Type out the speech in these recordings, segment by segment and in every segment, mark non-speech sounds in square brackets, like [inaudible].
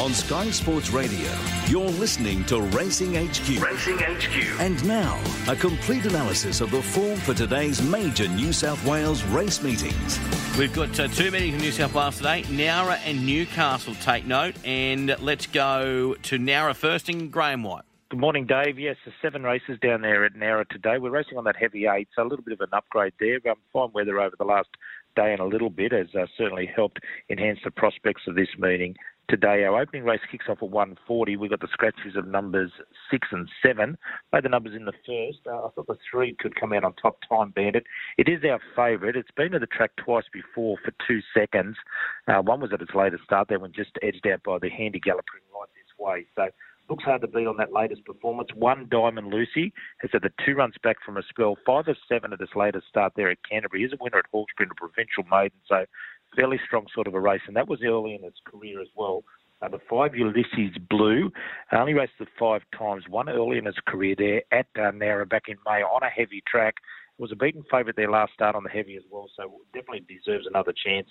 On Sky Sports Radio, you're listening to Racing HQ. Racing HQ. And now, a complete analysis of the form for today's major New South Wales race meetings. We've got uh, two meetings in New South Wales today. Nowra and Newcastle take note. And let's go to Nowra first in Graeme White. Good morning, Dave. Yes, there's seven races down there at Nowra today. We're racing on that heavy eight, so a little bit of an upgrade there. Um, fine weather over the last day and a little bit has uh, certainly helped enhance the prospects of this meeting. Today, our opening race kicks off at 140. We've got the scratches of numbers six and seven. Made the numbers in the first. Uh, I thought the three could come out on top. Time Bandit. It is our favourite. It's been to the track twice before for two seconds. Uh, one was at its latest start there when just edged out by the handy galloping right this way. So looks hard to beat on that latest performance. One Diamond Lucy has had the two runs back from a spell. Five of seven at this latest start there at Canterbury. Is a winner at Hawkesbury in a provincial maiden, so fairly strong sort of a race, and that was early in its career as well. Uh, the five Ulysses Blue only raced the five times, one early in its career there at uh, Nowra back in May on a heavy track. It Was a beaten favourite there last start on the heavy as well, so definitely deserves another chance.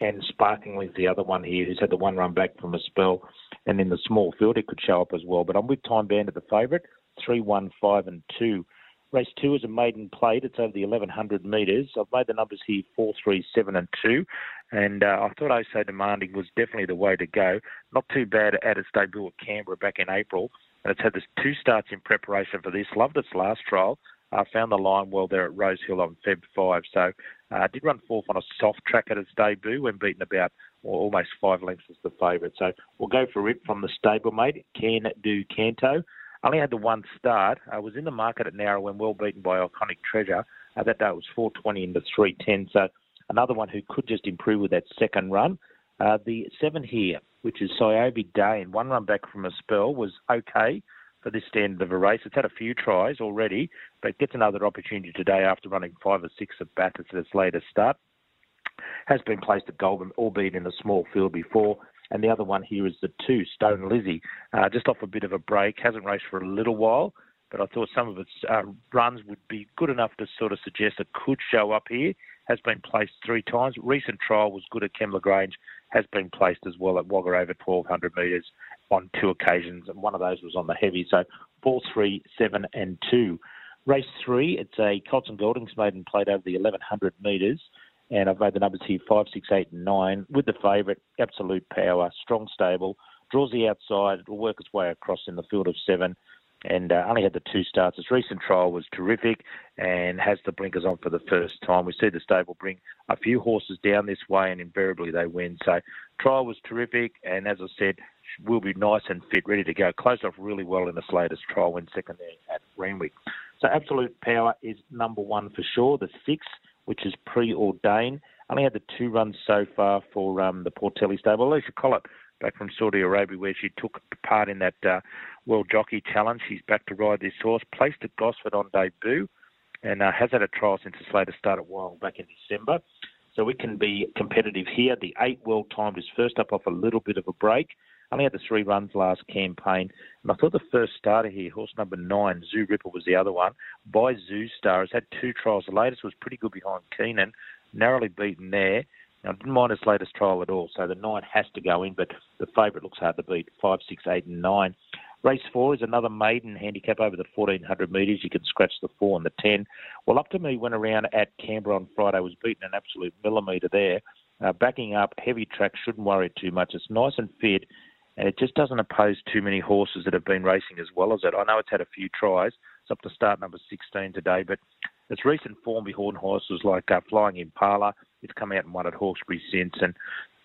And Sparklingly's the other one here who's had the one run back from a spell. And in the small field, it could show up as well. But I'm with Time Bandit the favourite, 3, 1, 5, and 2. Race two is a maiden plate. It's over the 1100 metres. I've made the numbers here four, three, seven, and 2. And uh, I thought Oh So Demanding was definitely the way to go. Not too bad at its debut at Canberra back in April. And it's had this two starts in preparation for this. Loved its last trial. Uh, found the line well there at Rosehill on Feb 5. So uh, did run fourth on a soft track at its debut when beaten about well, almost five lengths as the favourite. So we'll go for it from the stablemate, Can Do Canto. Only had the one start. I was in the market at Nowra when well beaten by Iconic Treasure. Uh, that day it was 420 into 310. So another one who could just improve with that second run. Uh, the seven here, which is Siobe Day, and one run back from a spell, was okay for this standard of a race. It's had a few tries already, but gets another opportunity today after running five or six at Bathurst at its latest start. Has been placed at Goulburn, albeit in a small field before. And the other one here is the two, Stone Lizzie, uh, just off a bit of a break, hasn't raced for a little while, but I thought some of its uh, runs would be good enough to sort of suggest it could show up here. Has been placed three times. Recent trial was good at Kembla Grange, has been placed as well at Wagga over 1200 metres on two occasions, and one of those was on the heavy. So four, three, seven, and two. Race three, it's a Colts and Geldings maiden played over the 1100 metres and I've made the numbers here five, six, eight, and nine with the favourite, absolute power, strong stable, draws the outside, it'll work its way across in the field of seven, and uh, only had the two starts. Its recent trial was terrific and has the blinkers on for the first time. We see the stable bring a few horses down this way, and invariably they win. So trial was terrific, and as I said, will be nice and fit, ready to go. Closed off really well in the latest trial, went second there at Randwick. So absolute power is number one for sure. The six which is preordained. Only had the two runs so far for um, the Portelli stable. Alysha Collett back from Saudi Arabia, where she took part in that uh, World Jockey Challenge. She's back to ride this horse. Placed at Gosford on debut, and uh, has had a trial since its latest start at Wild back in December. So we can be competitive here. The eight well timed is first up off a little bit of a break. Only had the three runs last campaign. And I thought the first starter here, horse number nine, Zoo Ripper was the other one, by Zoo Star, has had two trials. The latest was pretty good behind Keenan, narrowly beaten there. Now, I didn't mind his latest trial at all, so the nine has to go in, but the favourite looks hard to beat, five, six, eight, and nine. Race four is another maiden handicap over the 1400 metres. You can scratch the four and the 10. Well, up to me went around at Canberra on Friday, was beaten an absolute millimetre there. Uh, backing up, heavy track, shouldn't worry too much. It's nice and fit and it just doesn't oppose too many horses that have been racing as well as it. I know it's had a few tries. It's up to start number 16 today, but its recent form behind horses like uh, Flying Impala, it's come out and won at Hawkesbury since, and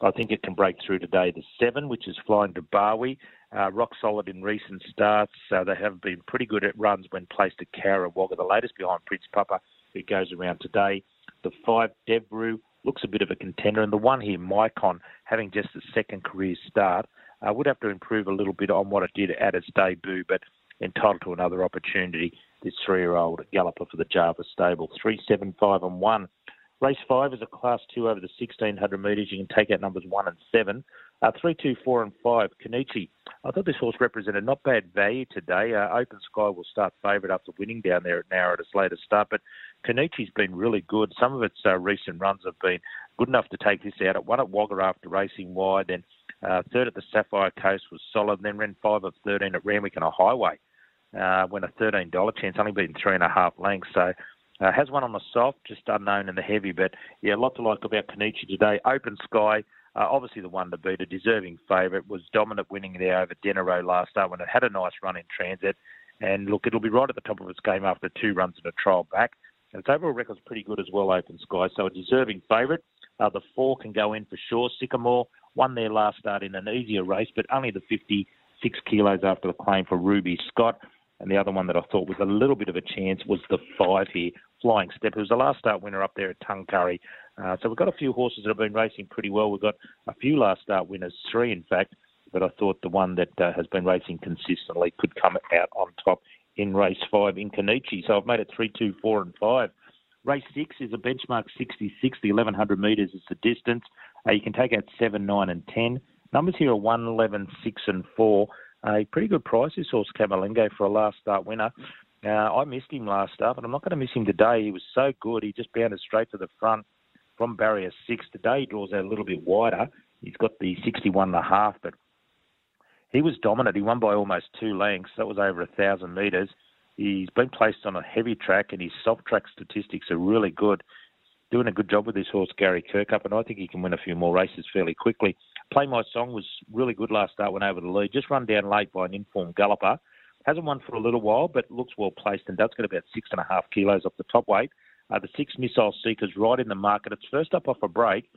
I think it can break through today. The seven, which is Flying to Barwie, uh, rock solid in recent starts. Uh, they have been pretty good at runs when placed at Cowra Wagga, the latest behind Prince Papa, who goes around today. The five, Devru, looks a bit of a contender, and the one here, Mycon, having just a second career start. Uh, would have to improve a little bit on what it did at its debut, but entitled to another opportunity. This three-year-old galloper for the Java stable, three, seven, five, and one. Race five is a class two over the 1600 metres. You can take out numbers one and seven. Uh, three, two, four, and five. Kenichi. I thought this horse represented not bad value today. Uh, Open Sky will start favourite after winning down there at Nowra at its latest start, but Kenichi's been really good. Some of its uh, recent runs have been good enough to take this out. It won at Wagga after racing wide, then Uh, third at the Sapphire Coast was solid. Then ran five of 13 at Randwick and a highway. Uh, went a $13 chance, only beaten three and a half lengths. So uh, has one on the soft, just unknown in the heavy. But yeah, a lot to like about Kenichi today. Open Sky, uh, obviously the one to beat, a deserving favourite, was dominant winning there over Denaro last start when it had a nice run in transit. And look, it'll be right at the top of its game after two runs and a trial back. And its overall record's pretty good as well, Open Sky. So a deserving favourite. Uh, the four can go in for sure. Sycamore won their last start in an easier race, but only the 56 kilos after the claim for Ruby Scott. And the other one that I thought was a little bit of a chance was the five here, Flying Step, who's the last start winner up there at Tuncurry. Uh, so we've got a few horses that have been racing pretty well. We've got a few last start winners, three in fact, but I thought the one that uh, has been racing consistently could come out on top in race five in Kenichi. So I've made it three, two, four, and five. Race six is a benchmark 66, the 1100 metres is the distance. Uh, you can take out seven, nine, and 10. Numbers here are 1, 11, 6, and 4. A pretty good price, this horse Camerlengo, for a last start winner. Uh, I missed him last start, but I'm not going to miss him today. He was so good. He just bounded straight to the front from barrier six. Today he draws out a little bit wider. He's got the 61 and a half, but he was dominant. He won by almost two lengths. That was over a thousand metres. He's been placed on a heavy track, and his soft track statistics are really good. Doing a good job with this horse, Gary Kirkup, and I think he can win a few more races fairly quickly. Play My Song was really good last start, went over the lead. Just run down late by an informed galloper. Hasn't won for a little while, but looks well placed and does get about six and a half kilos off the top weight. Uh, the six Missile Seekers right in the market. It's first up off a break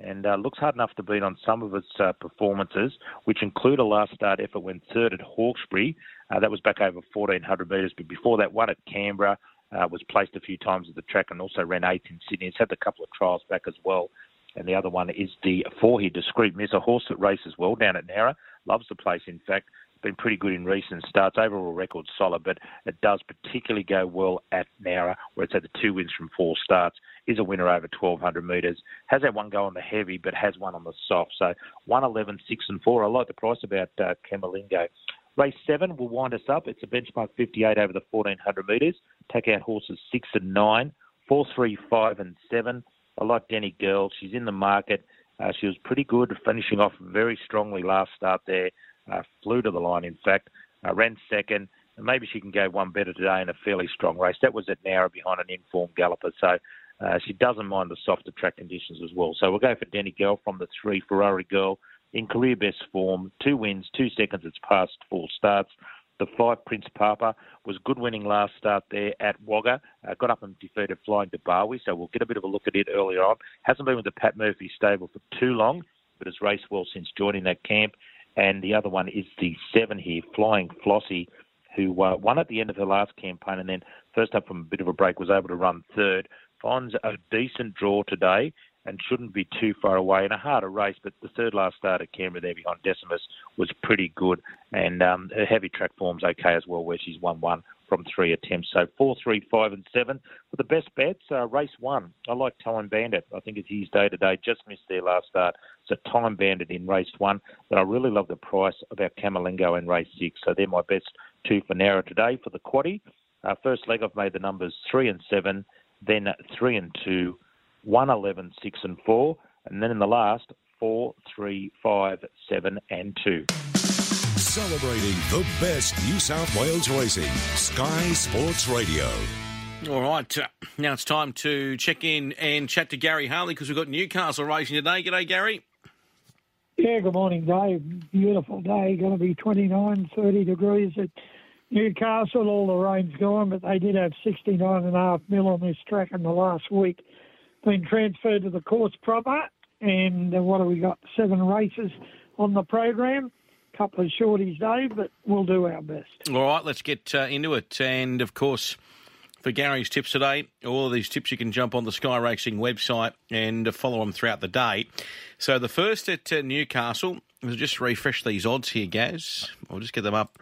and uh, looks hard enough to beat on some of its uh, performances, which include a last start effort when third at Hawkesbury. Uh, that was back over 1,400 metres, but before that, one at Canberra. Uh, was placed a few times at the track and also ran eighth in Sydney. It's had a couple of trials back as well. And the other one is the four here, Discreet Miss, a horse that races well down at Nowra. Loves the place, in fact been pretty good in recent starts. Overall record solid, but it does particularly go well at Nowra, where it's had the two wins from four starts. Is a winner over 1,200 metres. Has had one go on the heavy, but has one on the soft. So 111, 6 and 4. I like the price about uh, Camerlengo. Race 7 will wind us up. It's a benchmark 58 over the 1,400 metres. Take out horses 6 and 9, 4, 3, 5 and 7. I like Denny Girl. She's in the market. Uh, she was pretty good, finishing off very strongly last start there uh, flew to the line, in fact, uh, ran second. And maybe she can go one better today in a fairly strong race. That was at Nowra behind an informed galloper. So uh, she doesn't mind the softer track conditions as well. So we'll go for Denny Girl from the three Ferrari Girl in career best form. Two wins, two seconds. It's past four starts. The five Prince Papa was good winning last start there at Wagga. Uh, got up and defeated Flying to Barwi, so we'll get a bit of a look at it earlier on. Hasn't been with the Pat Murphy stable for too long, but has raced well since joining that camp and the other one is the seven here, Flying Flossie, who uh, won at the end of her last campaign and then first up from a bit of a break was able to run third. Finds a decent draw today and shouldn't be too far away in a harder race, but the third last start at Canberra there behind Decimus was pretty good, and um, her heavy track form's okay as well, where she's won one from three attempts. So four, three, five, and seven. For the best bets, uh, race one. I like Time Bandit. I think it's his day today. Just missed their last start. So Time Bandit in race one. But I really love the price of about Camerlengo in race six. So they're my best two for Nowra today for the quaddy. Uh, first leg, I've made the numbers three and seven, then three and two, one, eleven, six and four, and then in the last four, three, five, seven, and two. Celebrating the best New South Wales racing. Sky Sports Radio. All right, uh, now it's time to check in and chat to Gary Harley because we've got Newcastle racing today. G'day, Gary. Yeah, good morning, Dave. Beautiful day. Going to be 29, 30 degrees at Newcastle. All the rain's gone, but they did have 69.5 mil on this track in the last week. Been transferred to the course proper, and uh, what have we got? Seven races on the program couple of shorties, Dave, but we'll do our best. All right, let's get uh, into it. And of course, for Gary's tips today, all of these tips you can jump on the Sky Racing website and follow them throughout the day. So the first at uh, Newcastle, we'll just refresh these odds here, Gaz. I'll just get them up.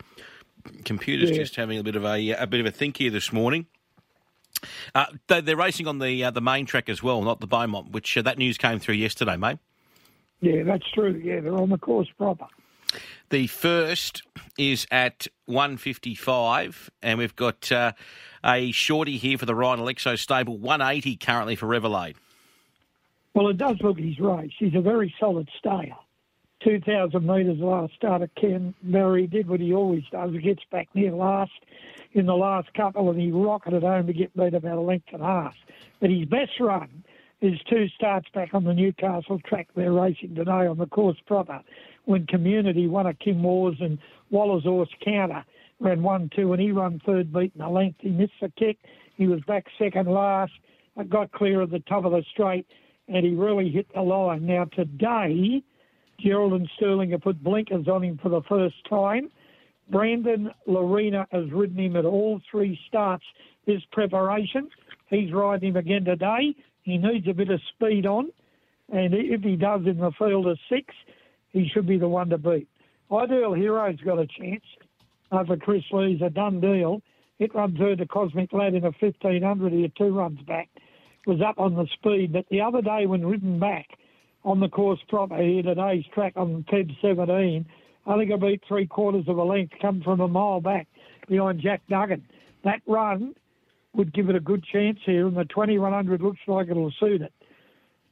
Computer's yeah. just having a bit of a a bit of a think here this morning. Uh, they're racing on the uh, the main track as well, not the Beaumont, which uh, that news came through yesterday, mate. Yeah, that's true. Yeah, they're on the course proper. The first is at 155, and we've got uh, a shorty here for the Ryan Alexiou stable, 180 currently for Revelade. Well, it does look his race. He's a very solid stayer. 2,000 metres last start at Canberra. He did what he always does. He gets back near last in the last couple and he rocketed home to get beat about a length and a half. But his best run is two starts back on the Newcastle track they're racing today on the course proper when Community won a Kim Waugh's and Waller's horse counter ran one two and he run third beating a length. He missed the kick. He was back second last. Got clear of the top of the straight and he really hit the line. Now today, Gerald and Sterling have put blinkers on him for the first time. Brandon Lorena has ridden him at all three starts this preparation. He's riding him again today. He needs a bit of speed on, and if he does in the field of six, he should be the one to beat. Ideal Hero's got a chance over Chris Lee's a done deal. It runs third to Cosmic Lad in a 1500 here, two runs back. Was up on the speed, but the other day when ridden back on the course proper here, today's track on Feb 17, I think I beat three quarters of a length, come from a mile back behind Jack Duggan. That run would give it a good chance here, and the 2100 looks like it'll suit it.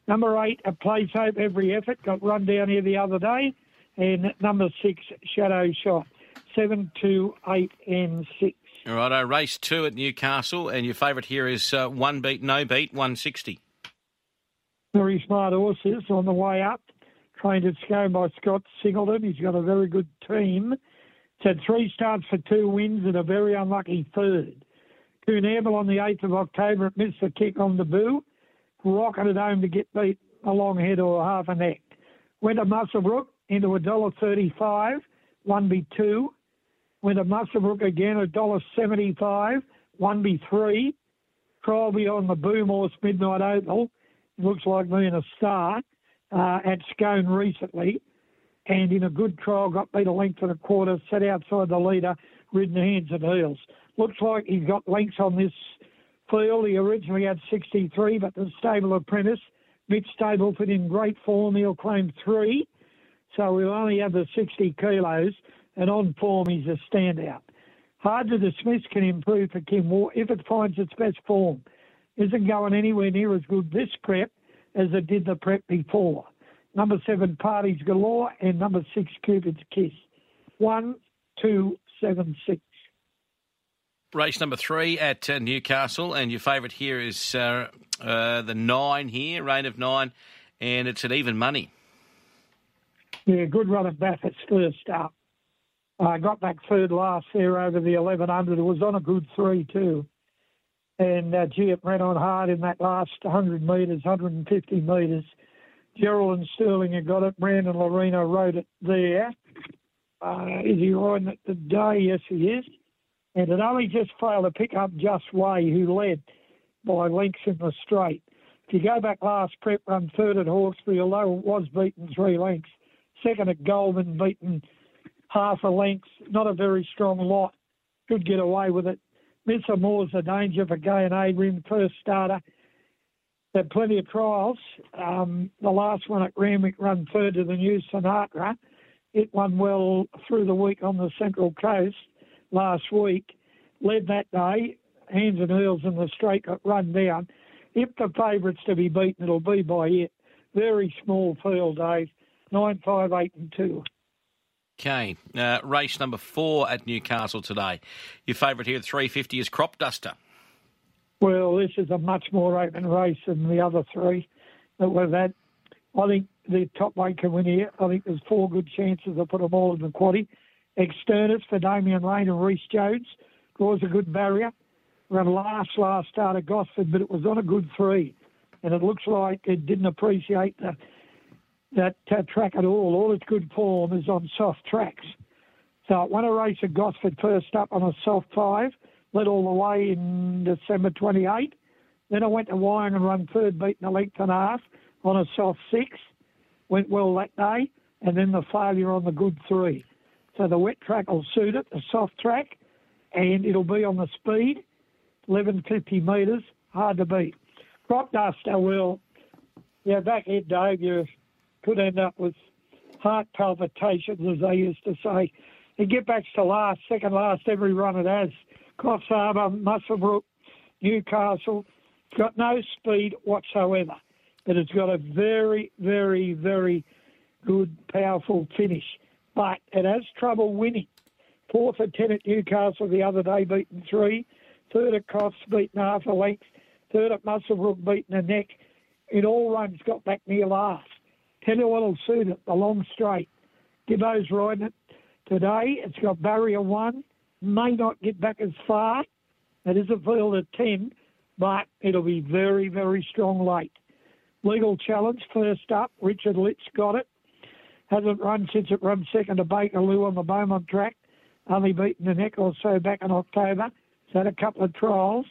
Number eight, a place hope every effort, got run down here the other day. And number six, Shadow Shot. Seven, two, eight, and six. All right, race two at Newcastle, and your favourite here is uh, one beat, no beat, 160. Very smart horses on the way up. Trained at Scone by Scott Singleton. He's got a very good team. It's had three starts for two wins and a very unlucky third. Coonamble on the 8th of October, missed the kick on the boo, Rocketed home to get beat a long head or half a neck. Went to Muswellbrook into a dollar thirty-five, one be two. Went to Muswellbrook again, a dollar seventy-five, one be three. Trial beyond the Boom Horse Midnight Oval. Looks like being a star uh, at Scone recently. And in a good trial, got beat a length and a quarter, set outside the leader, ridden hands and heels. Looks like he's got lengths on this field. He originally had 63, but the stable apprentice, Mitch Stableford, in great form. He'll claim three. So we'll only have the 60 kilos, and on form, he's a standout. Hard to dismiss can improve for Kim Waugh if it finds its best form. Isn't going anywhere near as good this prep as it did the prep before. Number seven, Parties Galore, and number six, Cupid's Kiss. One, two, seven, six. Race number three at uh, Newcastle, and your favourite here is uh, uh, the nine here, Reign of Nine, and it's at even money. Yeah, good run at Bathurst first up. I got back third last there over the 1100. It was on a good three too. And uh, ran on hard in that last 100 metres, 150 metres. Gerald and Sterling had got it. Brandon Lorena rode it there. Uh, is he riding it today? Yes, he is and it only just failed to pick up Just Way, who led by lengths in the straight. If you go back last prep run third at Hawkesbury, although it was beaten three lengths, second at Goulburn beaten half a length, not a very strong lot, could get away with it. Mr. Moore's a danger for Gai and Adrian, first starter. Had plenty of trials. Um, the last one at Randwick run third to the new Sinatra. It won well through the week on the Central Coast last week, led that day. Hands and heels in the straight got run down. If the favourites to be beaten, it'll be by it. Very small field, Dave. Nine, five, eight, and two. Okay, uh, race number four at Newcastle today. Your favourite here, 350, is Crop Duster. Well, this is a much more open race than the other three that we've had. I think the top weight can win here. I think there's four good chances to put them all in the quaddy. Externus for Damien Lane and Reese Jones draws a good barrier. Ran last last start at Gosford, but it was on a good three, and it looks like it didn't appreciate the, that uh, track at all. All its good form is on soft tracks. So it won a race at Gosford first up on a soft five, led all the way in December 28. Then I went to Wyong and run third, beating a length and a half on a soft six. Went well that day, and then the failure on the good three. So the wet track will suit it, the soft track, and it'll be on the speed, 1150 metres, hard to beat. Crop duster oh will, yeah, back here, Dave, you could end up with heart palpitations, as they used to say. You get back to last, second last, every run it has. Coffs Harbour, Muswellbrook, Newcastle. Got no speed whatsoever, but it's got a very, very, very good, powerful finish. But it has trouble winning. Fourth at 10 at Newcastle the other day, beaten three. Third at Coffs, beaten half a length. Third at Muswellbrook, beaten a neck. In all runs, got back near last. You what'll suit it, the long straight. Gibbo's riding it today. It's got barrier one. May not get back as far. It is a field at 10, but it'll be very, very strong late. Legal challenge first up. Richard Litt's got it. Hasn't run since it run second to Bakerloo on the Beaumont track. Only beaten a neck or so back in October. It's had a couple of trials.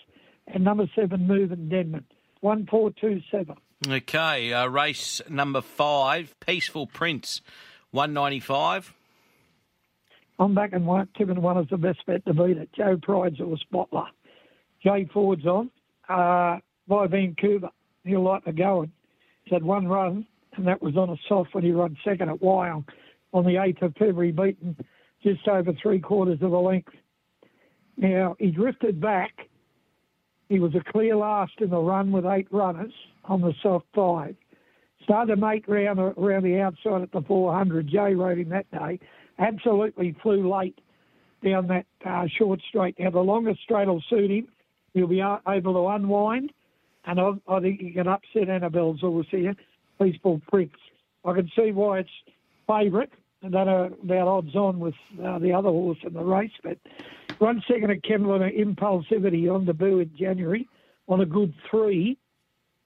And number seven, Moving Denman. One, four, two, seven. Okay, uh, race number five, Peaceful Prince, 195. I'm back White one, Tipping one is the best bet to beat it. Joe Pride's or Spotler. Jay Ford's on uh, by Vancouver. He'll like to go. And he's had one run, and that was on a soft when he ran second at Wyong on the 8th of February, beaten just over three quarters of a length. Now, he drifted back. He was a clear last in the run with eight runners on the soft five. Started to make round around the outside at the 400. Jay rode him that day. Absolutely flew late down that uh, short straight. Now, the longest straight will suit him. He'll be able to unwind, and I, I think he can upset Annabelle's horse here, Peaceful Prince. I can see why it's favourite, and that are about odds on with uh, the other horse in the race. But one second at Kembla Impulsivity on debut in January on a good three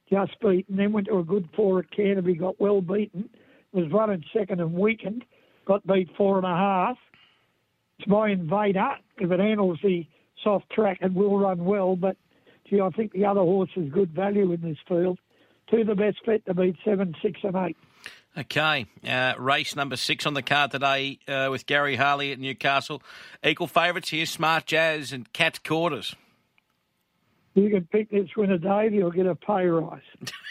just beaten, then went to a good four at Canterbury, got well beaten, was running second and weakened, got beat four and a half. It's my invader. If it handles the soft track, it will run well, but gee, I think the other horse is good value in this field. Two the best bet to beat seven, six, and eight. Okay, uh, race number six on the card today uh, with Gary Harley at Newcastle. Equal favourites here, Smart Jazz and Cat Quarters you can pick this winner, Dave, you'll get a pay rise.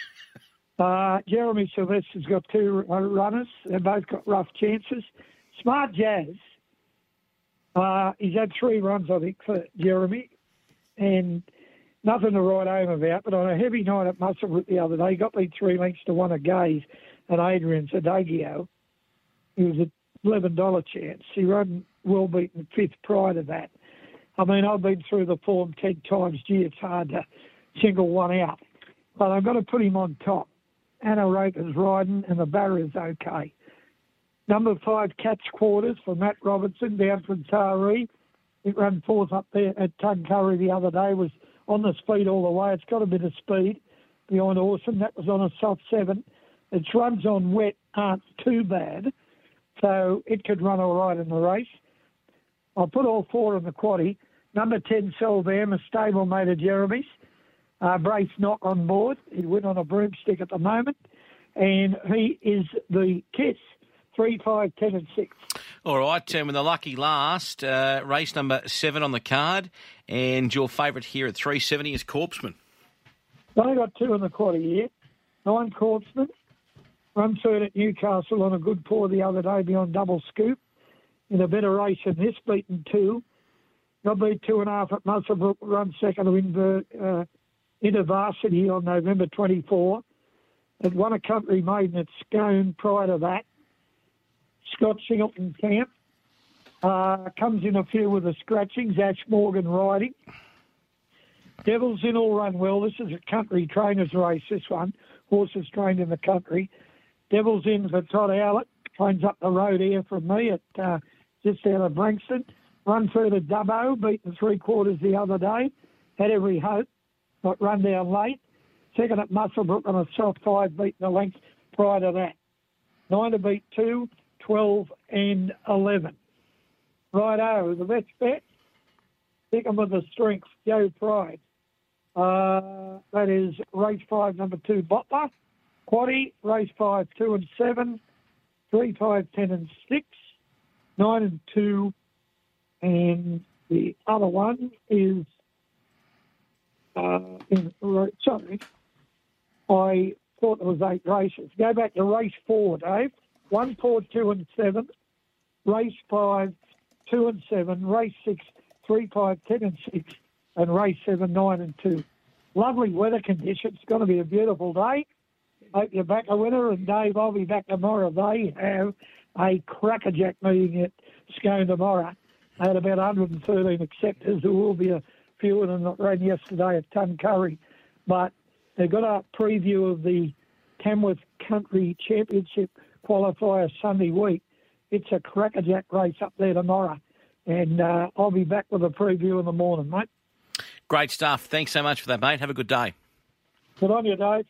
[laughs] uh, Jeremy Sylvester's got two runners. They've both got rough chances. Smart Jazz, uh, he's had three runs, I think, for Jeremy, and nothing to write home about. But on a heavy night at Muswellbrook the other day, got me three lengths to one of Gai's and Adrian Sadagio. He was a $11 chance. He ran well beaten fifth prior to that. I mean, I've been through the form 10 times. Gee, it's hard to single one out. But I've got to put him on top. Anna Roper's riding, and the barrier's okay. Number five, Catch Quarters for Matt Robertson down from Taree. It ran fourth up there at Tuncurry the other day, was on the speed all the way. It's got a bit of speed behind Awesome. That was on a soft seven. Its runs on wet aren't too bad, so it could run all right in the race. I'll put all four in the quaddy. Number 10, Selvam, a stablemate of Jeremy's. Uh, Brace Knock on board. He went on a broomstick at the moment. And he is the KISS. 3, 5, 10 and 6. All right, um, with the lucky last, uh, race number 7 on the card. And your favourite here at 370 is Corpsman. Only got two in the quarter here. Nine Corpsman. Run third at Newcastle on a good pour the other day beyond double scoop. In a better race than this, beaten two. They'll be two and a half at Muswellbrook, run second to Inver, uh, InterVarsity on November 24. It won a country maiden at Scone prior to that. Scott Singleton Camp uh, comes in a few with the scratchings. Ash Morgan riding. Devils in all run well. This is a country trainers race, this one. Horses trained in the country. Devils in for Todd Howlett. Trains up the road here from me at uh, just out of Branxton. Run through to Dubbo, beaten three quarters the other day. Had every hope, got run down late. Second at Muswellbrook on a soft five, beaten the length prior to that. Nine to beat two, 12 and 11. Righto, the best bet. Pick them with the strength, Joe Pride. Uh, that is race five, number two, Botler. Quaddy, race five, two and seven. Three, five, ten and six. Nine and two, and the other one is uh, in, sorry, I thought there was eight races. Go back to race four, Dave. One, four, two, and seven. Race five, two and seven. Race six, three, five, ten, and six. And race seven, nine, and two. Lovely weather conditions. It's going to be a beautiful day. Hope you're back a winner. And Dave, I'll be back tomorrow. They have a crackerjack meeting at Scone tomorrow. They had about 113 acceptors. There will be a few of them that ran yesterday at Tuncurry. But they've got a preview of the Tamworth Country Championship qualifier Sunday week. It's a crackerjack race up there tomorrow. And uh, I'll be back with a preview in the morning, mate. Great stuff. Thanks so much for that, mate. Have a good day. Good on you, Dave.